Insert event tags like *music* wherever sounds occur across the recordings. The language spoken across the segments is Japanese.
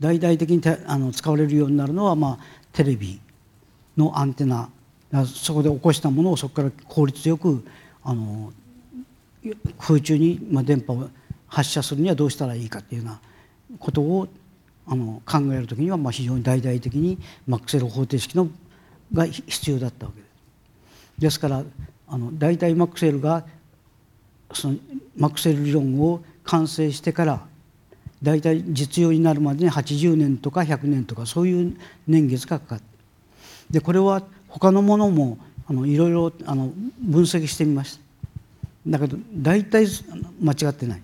大々的にあの使われるようになるのは、まあ、テレビのアンテナそこで起こしたものをそこから効率よくあの空中にまあ電波を発射するにはどうしたらいいかっていうようなことをあの考える時にはまあ非常に大々的にマクセル方程式のが必要だったわけです。ですからあの大体マクセルがそのマクセル理論を完成してから大体実用になるまでに80年とか100年とかそういう年月がかかってでこれは他のものもあのいろいろあの分析してみました。だけど大体間違ってない。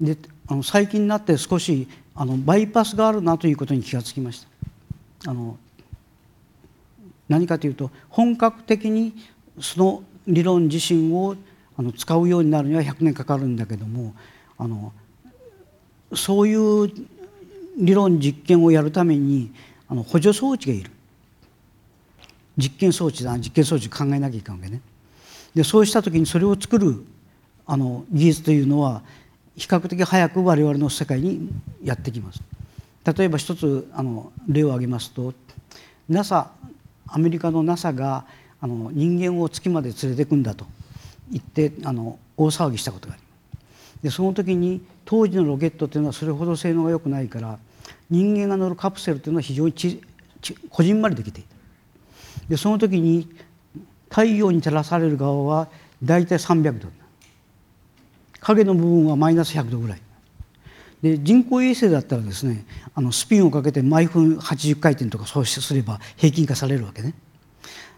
であの最近になって少しあのバイパスがあるなということに気がつきました。あの何かというと本格的にその理論自身をあの使うようになるには100年かかるんだけどもあのそういう理論実験をやるためにあの補助装置がいる。実験装置だ実験装置考えなきゃいけないわけね。でそうした時にそれを作るあの技術というのは比較的早く我々の世界にやってきます。例えば一つあの例を挙げますと NASA アメリカの NASA があの人間を月まで連れてくんだと言ってあの大騒ぎしたことがあります。でその時に当時のロケットというのはそれほど性能が良くないから人間が乗るカプセルというのは非常にちこじんまりできていたでその時に太陽に照らされる側は大体300度。影の部分はマイナス100度ぐらい。で人工衛星だったらですねあのスピンをかけて毎分80回転とかそうすれば平均化されるわけね。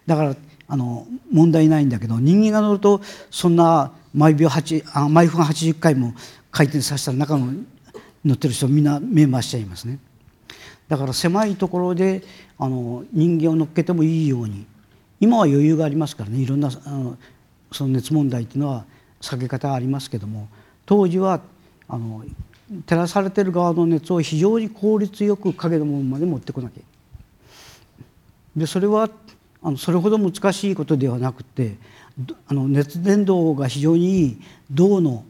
だからあの問題ないんだけど人間が乗るとそんな毎秒8あ毎分80回も回転させたら中の乗ってる人みんな目回しちゃいますね。だから狭いところであの人間を乗っけてもいいように今は余裕がありますからね。いろんなあのその熱問題っていうのは避け方がありますけども当時はあの照らされてる側の熱を非常に効率よく影の部分まで持ってこなきゃでそれはあのそれほど難しいことではなくてあの熱伝導が非常にいい銅の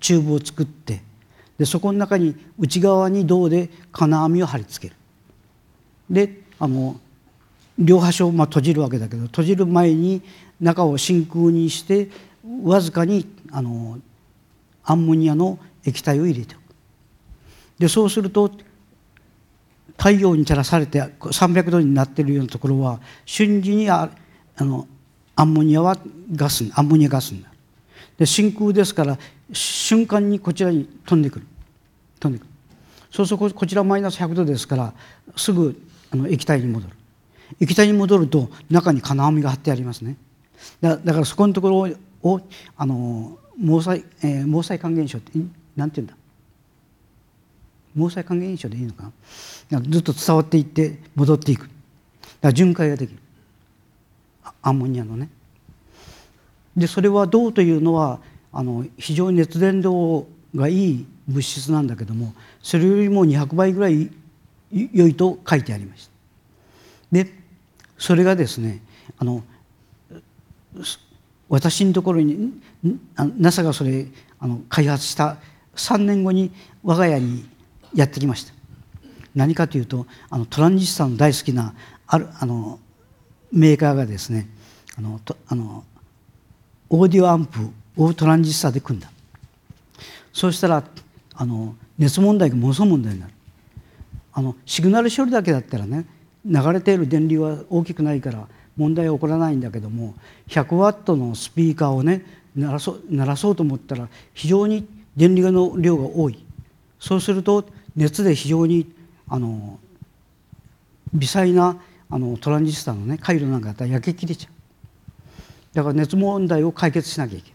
チューブを作ってでそこの中に内側に銅で金網を貼り付ける。であの両端をまあ閉じるわけだけど閉じる前に中を真空にしてわずかにあのアンモニアの液体を入れておく。でそうすると太陽に照らされて300度になっているようなところは瞬時にあのアンモニアはガスアンモニアガスになる。で真空ですから瞬間にこちらに飛んでくる。飛んでくる。そうするとこちらマイナス100度ですからすぐあの液体に戻る。液体に戻ると中に金網が張ってありますね。だからそこのところをあの毛細,、えー、毛細管現象って何て言うんだ？毛細管現象でい。いのかなずっと伝わっていって戻っていく。だから巡回ができる。アンモニアのね。でそれは銅というのはあの非常に熱伝導がいい物質なんだけどもそれよりも200倍ぐらい良いと書いてありました。でそれがですねあの私のところに NASA がそれあの開発した3年後に我が家にやってきました。何かというとあのトランジスタの大好きなあるあのメーカーがですねあのとあのオーディオアンプをトランジスタで組んだ。そうしたらあの熱問題がものすごい問題になる。あのシグナル処理だけだったらね流れている電流は大きくないから問題は起こらないんだけども100ワットのスピーカーをね鳴らそう鳴らそうと思ったら非常に電流の量が多い。そうすると熱で非常にあの微細なあのトランジスタのね回路なんかだったら焼け切れちゃう。だから熱問題を解決しなきゃいけ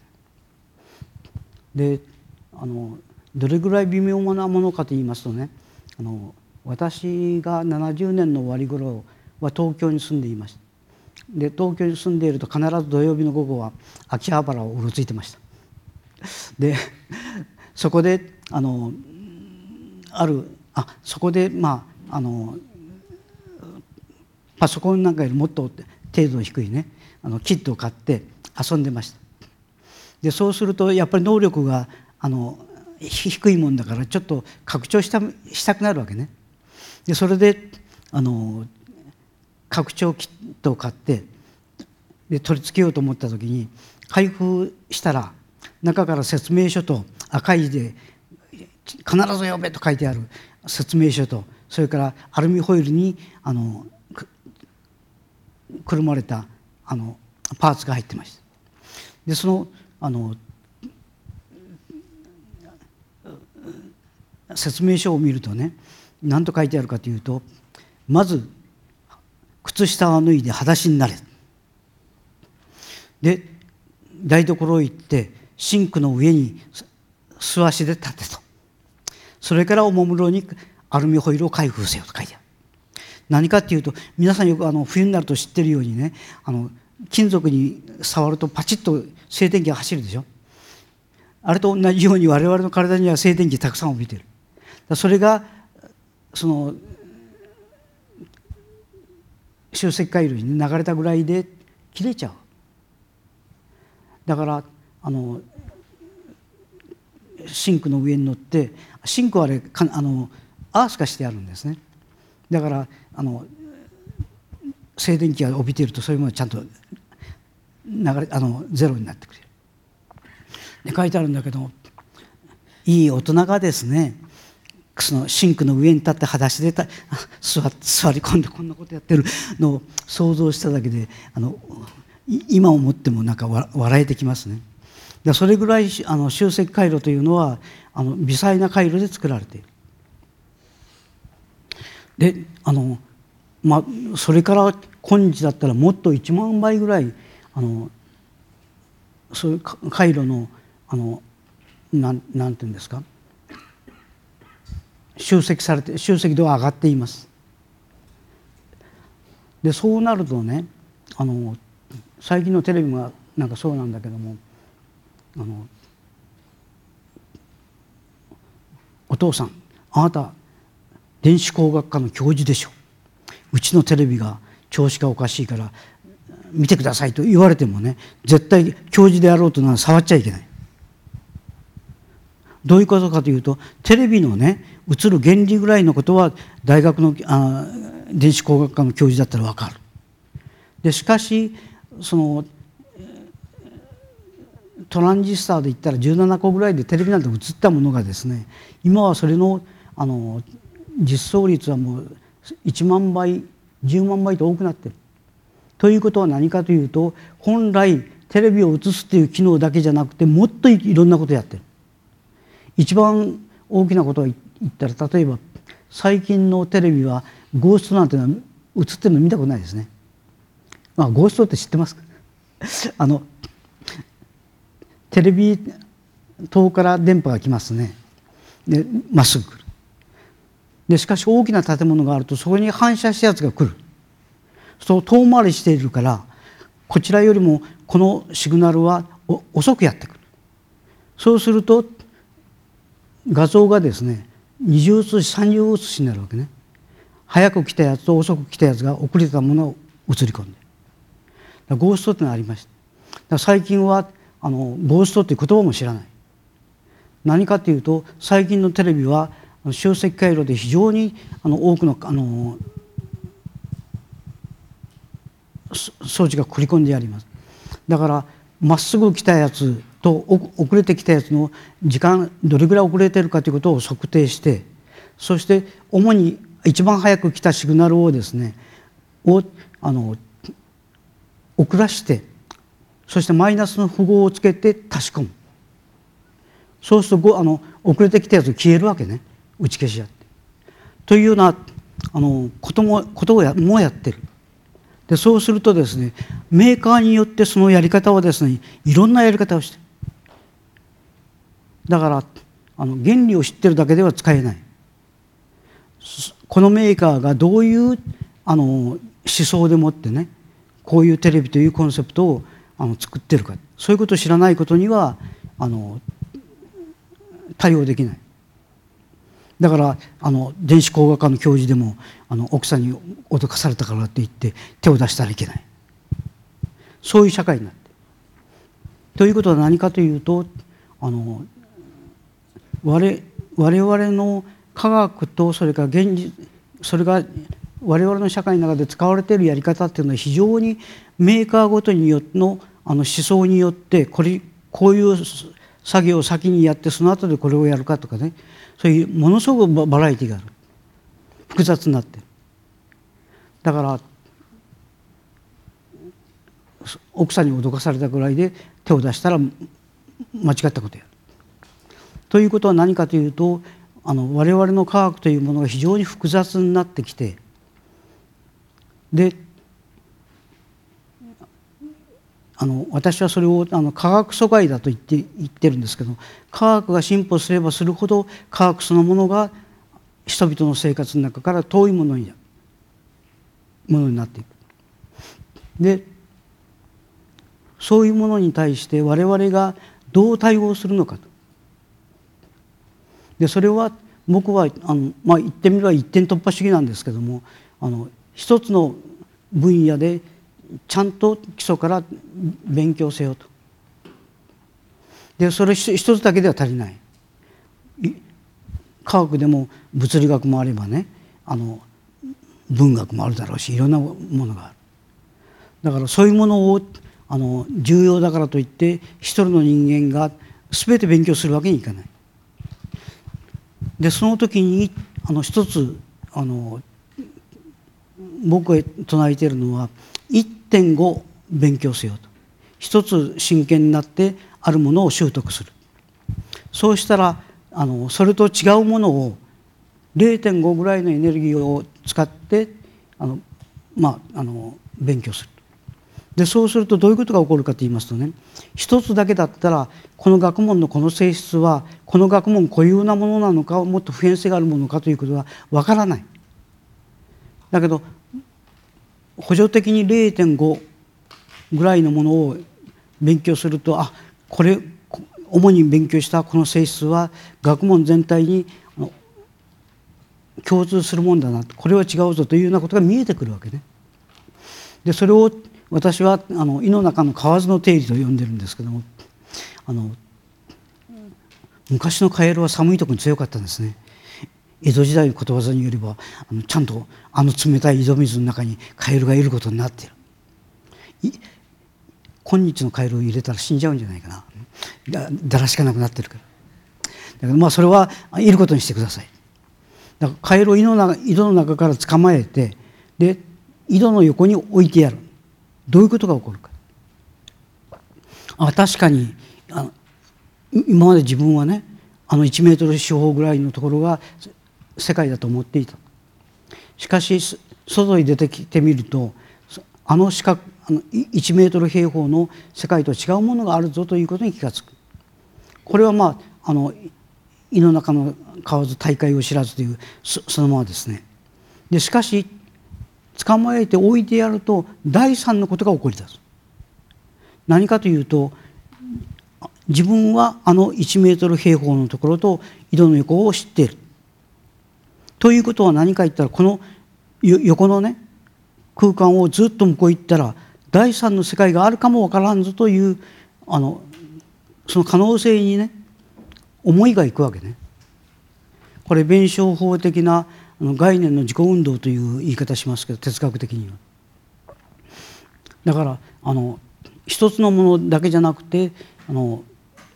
ない。であのどれぐらい微妙なものかと言いますとねあの私が70年の終わり頃は東京に住んでいました。で東京に住んでいると必ず土曜日の午後は秋葉原をうろついてました。でそこであのあるあそこでまああのパソコンなんかよりもっと程度の低いねあのキットを買って遊んでましたでそうするとやっぱり能力があの低いもんだからちょっと拡張したしたくなるわけね。でそれであの拡張キットを買ってで取り付けようと思った時に開封したら中から説明書と赤い字で「必ず呼べ」と書いてある説明書とそれからアルミホイルにあのくるまれたあのパーツが入ってました。でそのあの説明書を見るとね何と書いてあるかというとまず靴下を脱いで裸足になれ。で台所へ行ってシンクの上に素足で立てと。それからおもむろにアルミホイルを開封せよと書いてある。何かっていうと皆さんよくあの冬になると知ってるようにねあの金属に触るとパチッと静電気が走るでしょ。あれと同じように我々の体には静電気たくさん帯びてる。それがその集積回路に流れたぐらいで切れちゃう。だからあのシンクの上に乗ってシンクはあれかあのアース化してあるんですねだからあの静電気が帯びているとそういうものがちゃんと流れあのゼロになってくれるで書いてあるんだけどいい大人がですねそのシンクの上に立って裸足でた座座り込んでこんなことやってるのを想像しただけであの今思ってもなんか笑えてきますね。でそれぐらいあの集積回路というのはあの微細な回路で作られている。であの、まあ、それから今日だったらもっと1万倍ぐらいあのそういう回路のあのなんなんていうんですか集積されて集積度は上がっています。でそうなるとねあの最近のテレビもなんかそうなんだけどもあのお父さんあなた電子工学科の教授でしょうちのテレビが調子がおかしいから見てくださいと言われてもね絶対教授であろうとなら触っちゃいけないどういうことかというとテレビのね映る原理ぐらいのことは大学のあ電子工学科の教授だったら分かる。でしかしそのトランジスターで言ったら17個ぐらいでテレビなんて映ったものがですね今はそれのあの実装率はもう1万倍10万倍と多くなってる。ということは何かというと本来テレビを映すっていう機能だけじゃなくてもっといろんなことやってる。一番大きなことを言ったら例えば最近のテレビはゴーストなんてのは映ってるの見たことないですね。まあ、ゴーストって知ってますか？*laughs* あのテレビ塔から電波が来ますね。でまっすぐ来る。でしかし大きな建物があるとそこに反射したやつが来る。そう遠回りしているからこちらよりもこのシグナルは遅くやってくる。そうすると画像がですね二重写し三重写しになるわけね。早く来たやつと遅く来たやつが遅れたものを映り込んで。ゴーストってのがありました最近はあのゴーストっていう言葉も知らない。何かというと最近のテレビは集積回路で非常にあの多くのあの装置が繰り込んであります。だからまっすぐ来たやつと遅れてきたやつの時間どれぐらい遅れてるかということを測定してそして主に一番早く来たシグナルをですねをあの遅らしてそしてマイナスの符号をつけて足し込むそうするとあの遅れてきたやつ消えるわけね打ち消しやって。というようなあのこともことをやもやってる。でそうするとですねメーカーによってそのやり方はですねいろんなやり方をしてだからあの原理を知ってるだけでは使えないこのメーカーがどういうあの思想でもってねこういうテレビというコンセプトをあの作ってるか。そういうことを知らないことにはあの対応できない。だからあの電子工学科の教授でもあの奥さんに脅かされたからって言って手を出したらいけない。そういう社会になって。ということは何かというとあの我我々の科学とそれから現実それが我々の社会の中で使われているやり方っていうのは非常にメーカーごとによってのあの思想によってこれこういう作業を先にやってその後でこれをやるかとかね。そういうものすごくバラエティがある。複雑になって。だから奥さんに脅かされたぐらいで手を出したら間違ったことやる。ということは何かというとあの我々の科学というものが非常に複雑になってきてであの私はそれをあの科学疎外だと言って言ってるんですけど科学が進歩すればするほど科学そのものが人々の生活の中から遠いものにものになっていく。でそういうものに対して我々がどう対応するのかと。でそれは僕はあの、まあ、言ってみれば一点突破主義なんですけどもあの一つの分野でちゃんと基礎から勉強せよと。でそれ一つだけでは足りない。科学でも物理学もあればねあの文学もあるだろうしいろんなものがある。だからそういうものをあの重要だからといって一人の人間が全て勉強するわけにいかない。でその時にあの一つあの僕が唱えているのは1.5勉強せよと。一つ真剣になってあるものを習得する。そうしたらあのそれと違うものを0.5ぐらいのエネルギーを使ってあの、まあ、あの勉強するでそうするとどういうことが起こるかと言いますとね一つだけだったらこの学問のこの性質はこの学問固有なものなのかもっと普遍性があるものかということはわからない。だけど補助的に0.5ぐらいのものを勉強するとあこれ主に勉強したこの性質は学問全体に共通するもんだなこれは違うぞというようなことが見えてくるわけね。でそれを私はあの胃の中の蛙の定理と呼んでるんですけどもあの昔のカエルは寒いところに強かったんですね。江戸時代のことわざによればあのちゃんとあの冷たい井戸水の中にカエルがいることになってる。今日のカエルを入れたら死んじゃうんじゃないかな。だだらしかなくなってるから。だけどまあそれはいることにしてください。だからカエルを井の中井戸の中から捕まえてで井戸の横に置いてやる。どういうことが起こるか。あ確かにあの今まで自分はねあの1メートル四方ぐらいのところが世界だと思っていた。しかし外に出てきてみるとあの四角あの1メートル平方の世界と違うものがあるぞということに気が付く。これはまああの胃の中の蛙大会を知らずというそのままですね。でしかし捕まえて置いてやると第三のことが起こりだす。何かというと自分はあの1メートル平方のところと井戸の横を知っている。ということは何か言ったらこの横のね空間をずっと向こう行ったら第三の世界があるかもわからんぞというあのその可能性にね思いがいくわけね。これ弁証法的な概念の自己運動という言い方しますけど哲学的には。だからあの一つのものだけじゃなくてあの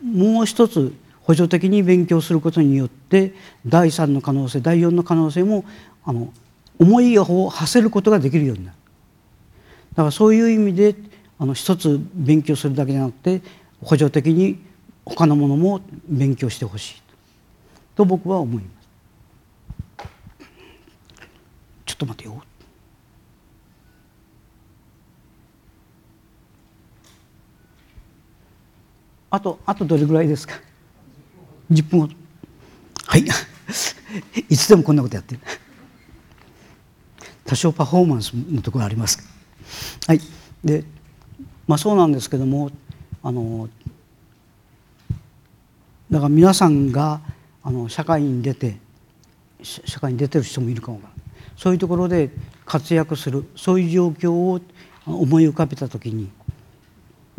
もう一つ補助的に勉強することによって第3の可能性第4の可能性もあの思いを馳せることができるようになる。だからそういう意味であの一つ勉強するだけじゃなくて補助的に他のものも勉強してほしいと僕は思います。ちょっと待てよ。あとあとどれぐらいですか？10分ほどはい。*laughs* いつでもこんなことやってる。多少パフォーマンスのところあります。はい。でまあそうなんですけどもあのだから皆さんがあの社会に出て社会に出てる人もいるかもそういうところで活躍するそういう状況を思い浮かべた時に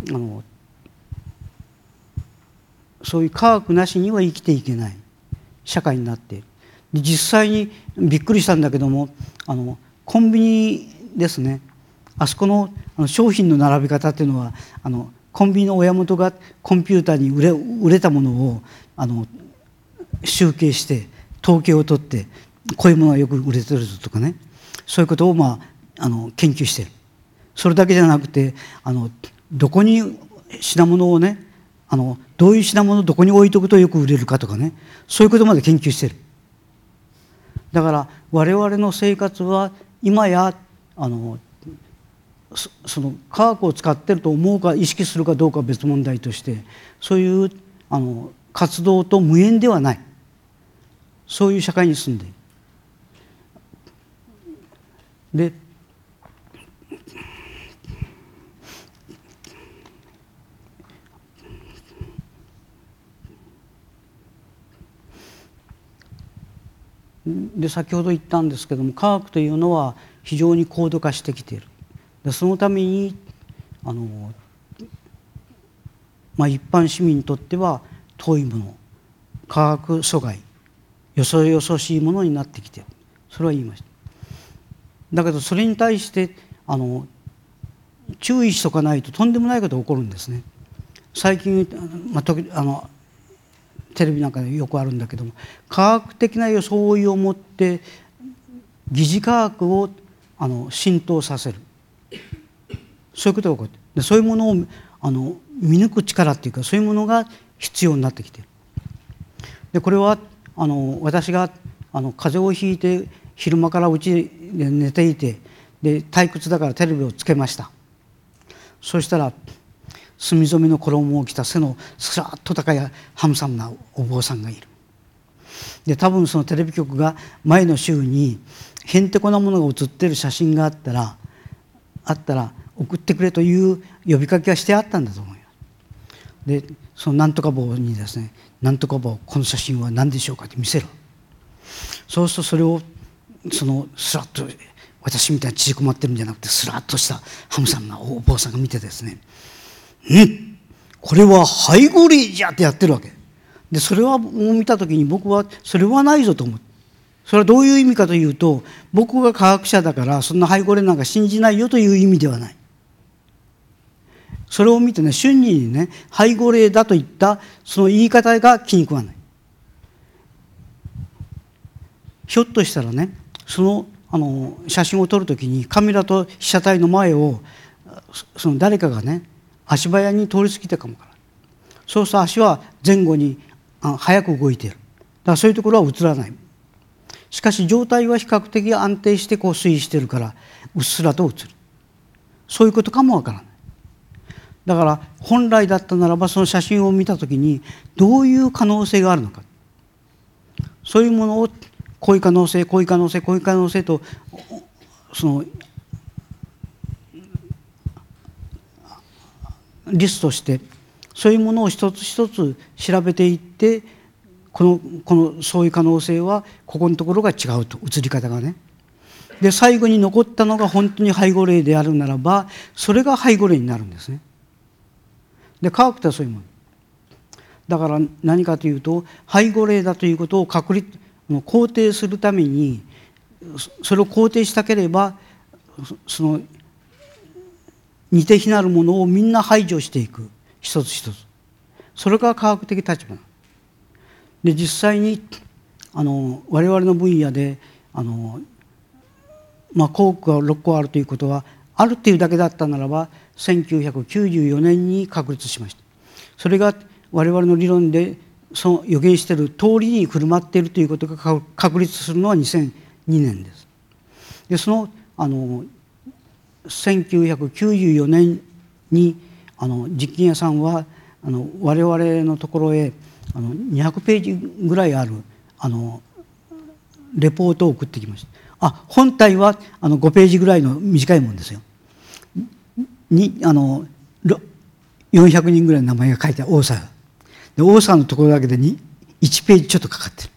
あのそういう科学なしには生きていけない。社会になって。いるで実際にびっくりしたんだけどもあのコンビニですね。あそこのあの商品の並び方っていうのはあのコンビニの親元がコンピューターに売れ売れたものをあの集計して統計を取ってこういうものがよく売れてるぞとかね。そういうことを、まあ、あの研究してる。それだけじゃなくてあのどこに品物をねあのどういう品物をどこに置いとくとよく売れるかとかね。そういうことまで研究してる。だから我々の生活は今やあのその科学を使ってると思うか意識するかどうかは別問題としてそういうあの活動と無縁ではない。そういう社会に住んでいる。でで先ほど言ったんですけども科学というのは非常に高度化してきている。でそのためにあの、まあ、一般市民にとっては遠いもの科学阻害よそよそしいものになってきている。それは言いました。だけどそれに対してあの注意しとかないととんでもないことが起こるんですね。最近、まあ、あのテレビなんかでよくあるんだけども科学的な装いを持って疑似科学をあの浸透させる。そういうことが起こってでそういうものをあの見抜く力っていうかそういうものが必要になってきてでこれはあの私があの風邪をひいて昼間からうちで寝ていてで退屈だからテレビをつけました。そしたら墨染めの衣を着た背のすらっと高いハムサムなお坊さんがいるで多分そのテレビ局が前の週にへんてこなものが写ってる写真があったらあったら送ってくれという呼びかけがしてあったんだと思いますでそのなんとか棒にですね「なんとか棒この写真は何でしょうか?」って見せるそうするとそれをそのスラッと私みたいに縮こまってるんじゃなくてスラッとしたハムさんがお坊さんが見てですねうんこれはハイゴリじゃってやってるわけ。でそれはもう見た時に僕はそれはないぞと思う。それはどういう意味かというと僕が科学者だからそんなハイゴレなんか信じないよという意味ではない。それを見てね瞬時にね背後霊だと言ったその言い方が気に食わない。ひょっとしたらねそのあの写真を撮る時にカメラと被写体の前をその誰かがね足早に通り過ぎたかもからそうすると足は前後に早く動いている。だからそういうところは映らない。しかし状態は比較的安定してこう推移してるからうっすらと映る。そういうことかもわからない。だから本来だったならばその写真を見た時にどういう可能性があるのか。そういうものをこういう可能性こういう可能性こういう可能性とそのリストしてそういうものを一つ一つ調べていってこのこのそういう可能性はここのところが違うと映り方がね。で最後に残ったのが本当に背後霊であるならばそれが背後霊になるんですね。で科学ってそういうもの。だから何かというと背後霊だということを確立肯定するためにそれを肯定したければその似て非なるものをみんな排除していく。一つ一つ。それが科学的立場。で実際にあの我々の分野であの、まあ、幸福が6個あるということはあるっていうだけだったならば1994年に確立しました。それが我々の理論でその予言している通りに振る舞っているということが確立するのは2002年です。でそのあの1994年にあの実験屋さんはあの我々のところへあの200ページぐらいあるあのレポートを送ってきました。あ本体はあの5ページぐらいの短いもんですよ。にあの400人ぐらいの名前が書いてある大沢。で大沢のところだけで1ページちょっとかかってる。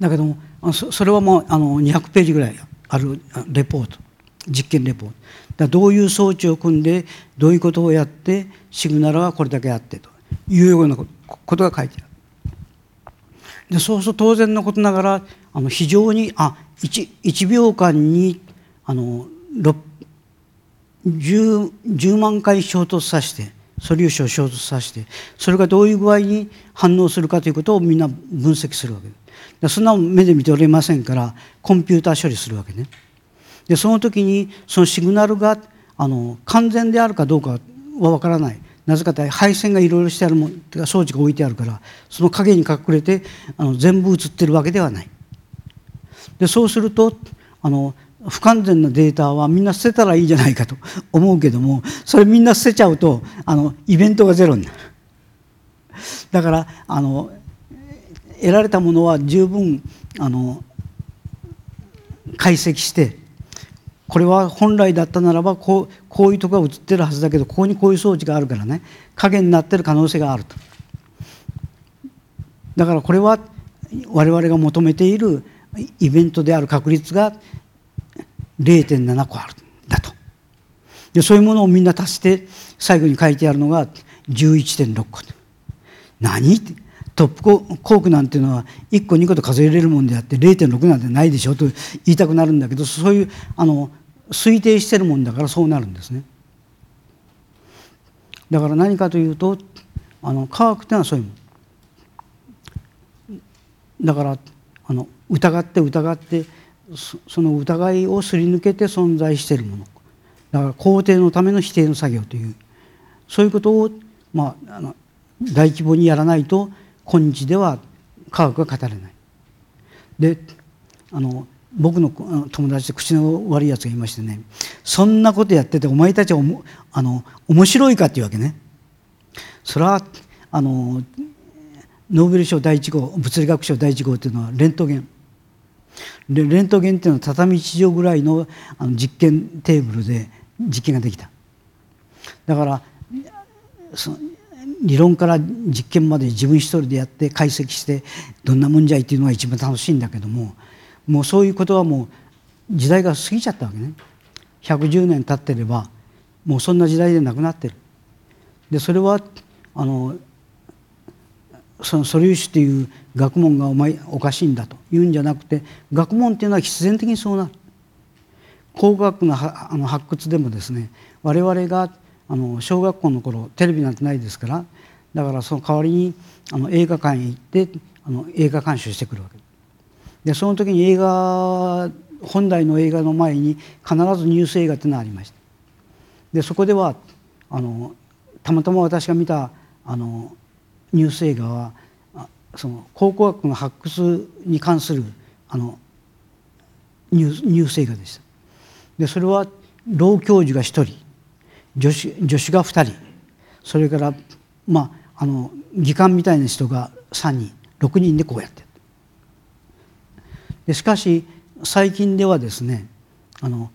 だけどもそれはもうあの200ページぐらいあるレポート。実験レポだどういう装置を組んでどういうことをやってシグナルはこれだけあってと。いうようなことが書いてある。でそうすると当然のことながらあの非常にあ 1, 1秒間にあの 10, 10万回衝突させて素粒子を衝突させてそれがどういう具合に反応するかということをみんな分析するわけ。でそんな目で見ておれませんからコンピューター処理するわけね。でその時にそのシグナルがあの完全であるかどうかは分からない。なぜかというと配線がいろいろしてあるもん装置が置いてあるからその影に隠れてあの全部映ってるわけではない。でそうするとあの不完全なデータはみんな捨てたらいいじゃないかと *laughs* 思うけどもそれみんな捨てちゃうとあのイベントがゼロになる。だからあの得られたものは十分あの解析してこれは本来だったならばこうこういうとこが映ってるはずだけどここにこういう装置があるからね。影になってる可能性があると。だからこれは我々が求めているイベントである確率が0.7個あるんだと。でそういうものをみんな足して最後に書いてあるのが11.6個。何トップコークなんていうのは1個2個と数えれるもんであって0.6なんてないでしょと言いたくなるんだけどそういうあの推定してるもんだからそうなるんですね。だから何かというとあの科学っていうのはそういうもんだからあの疑って疑ってその疑いをすり抜けて存在しているものだから肯定のための否定の作業というそういうことを、まあ、あの大規模にやらないと今日では科学が語れない。であの僕の友達で口の悪いやつがいましてねそんなことやっててお前たちはあの面白いかっていうわけね。それはあのノーベル賞第1号物理学賞第1号っていうのはレントゲンでレントゲンっていうのは畳1畳ぐらいのあの実験テーブルで実験ができただからその理論から実験まで自分一人でやって解析してどんなもんじゃいっていうのが一番楽しいんだけどももうそういうことはもう時代が過ぎちゃったわけね。110年経ってればもうそんな時代でなくなってる。でそれはあのその素粒子っていう学問がお前おかしいんだというんじゃなくて学問っていうのは必然的にそうなる。工学のあの発掘でもですね我々があの小学校の頃テレビなんてないですからだからその代わりにあの映画館へ行ってあの映画鑑賞してくるわけ。でその時に映画本来の映画の前に必ずニュース映画っていうのがありました。でそこではあのたまたま私が見たあのニュース映画はその考古学の発掘に関するあのニューニュース映画でした。でそれは老教授が1人助手助手が2人。それからまああの技官みたいな人が3人。6人でこうやって。でしかし最近ではですねあの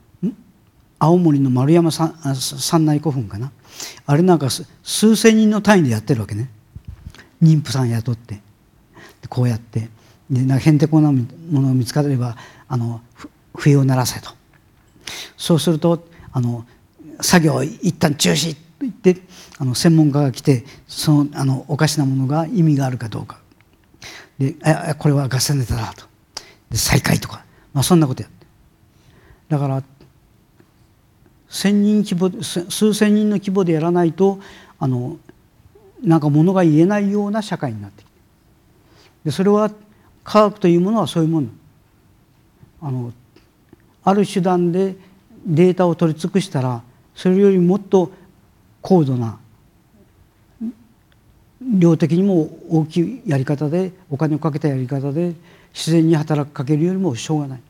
青森の丸山三内古墳かな。あれなんか数千人の単位でやってるわけね。妊婦さん雇って。こうやって。でなへんてこなものが見つかればあの笛を鳴らせと。そうするとあの作業を一旦中止と言ってあの専門家が来てそのあのおかしなものが意味があるかどうか。であこれは合戦ネタだと。で再開とか、まあ、そんなことやって。だから千人規模数千人の規模でやらないとあのなんかものが言えないような社会になってきて。でそれは科学というものはそういうもの。あのある手段でデータを取り尽くしたらそれよりもっと高度な量的にも大きいやり方でお金をかけたやり方で自然に働きかけるよりもしょうがない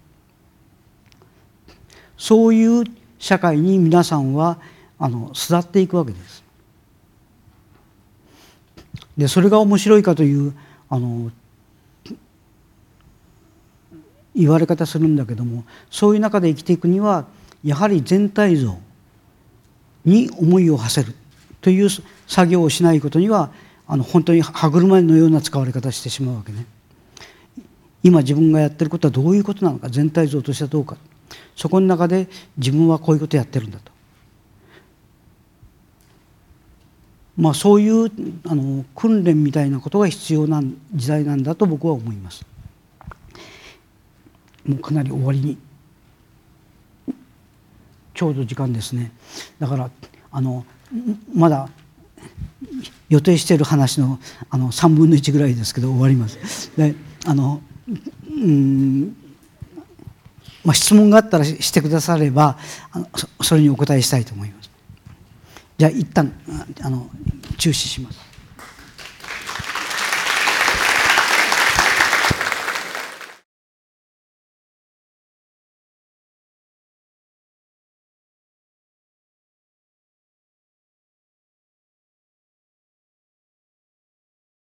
そういう社会に皆さんはあの育っていくわけです。でそれが面白いかというあの言われ方するんだけどもそういう中で生きていくにはやはり全体像に思いを馳せるという作業をしないことにはあの本当に歯車のような使われ方してしまうわけね。今自分がやってることはどういうことなのか全体像としてはどうかそこの中で自分はこういうことやってるんだとまあ、そういうあの訓練みたいなことが必要な時代なんだと僕は思います。もうかなり終わりにちょうど時間ですねだからあのまだ予定している話のあの3分の1ぐらいですけど終わります。であのうんまあ、質問があったらしてくださればあのそれにお答えしたいと思います。じゃあ一旦あの中止します。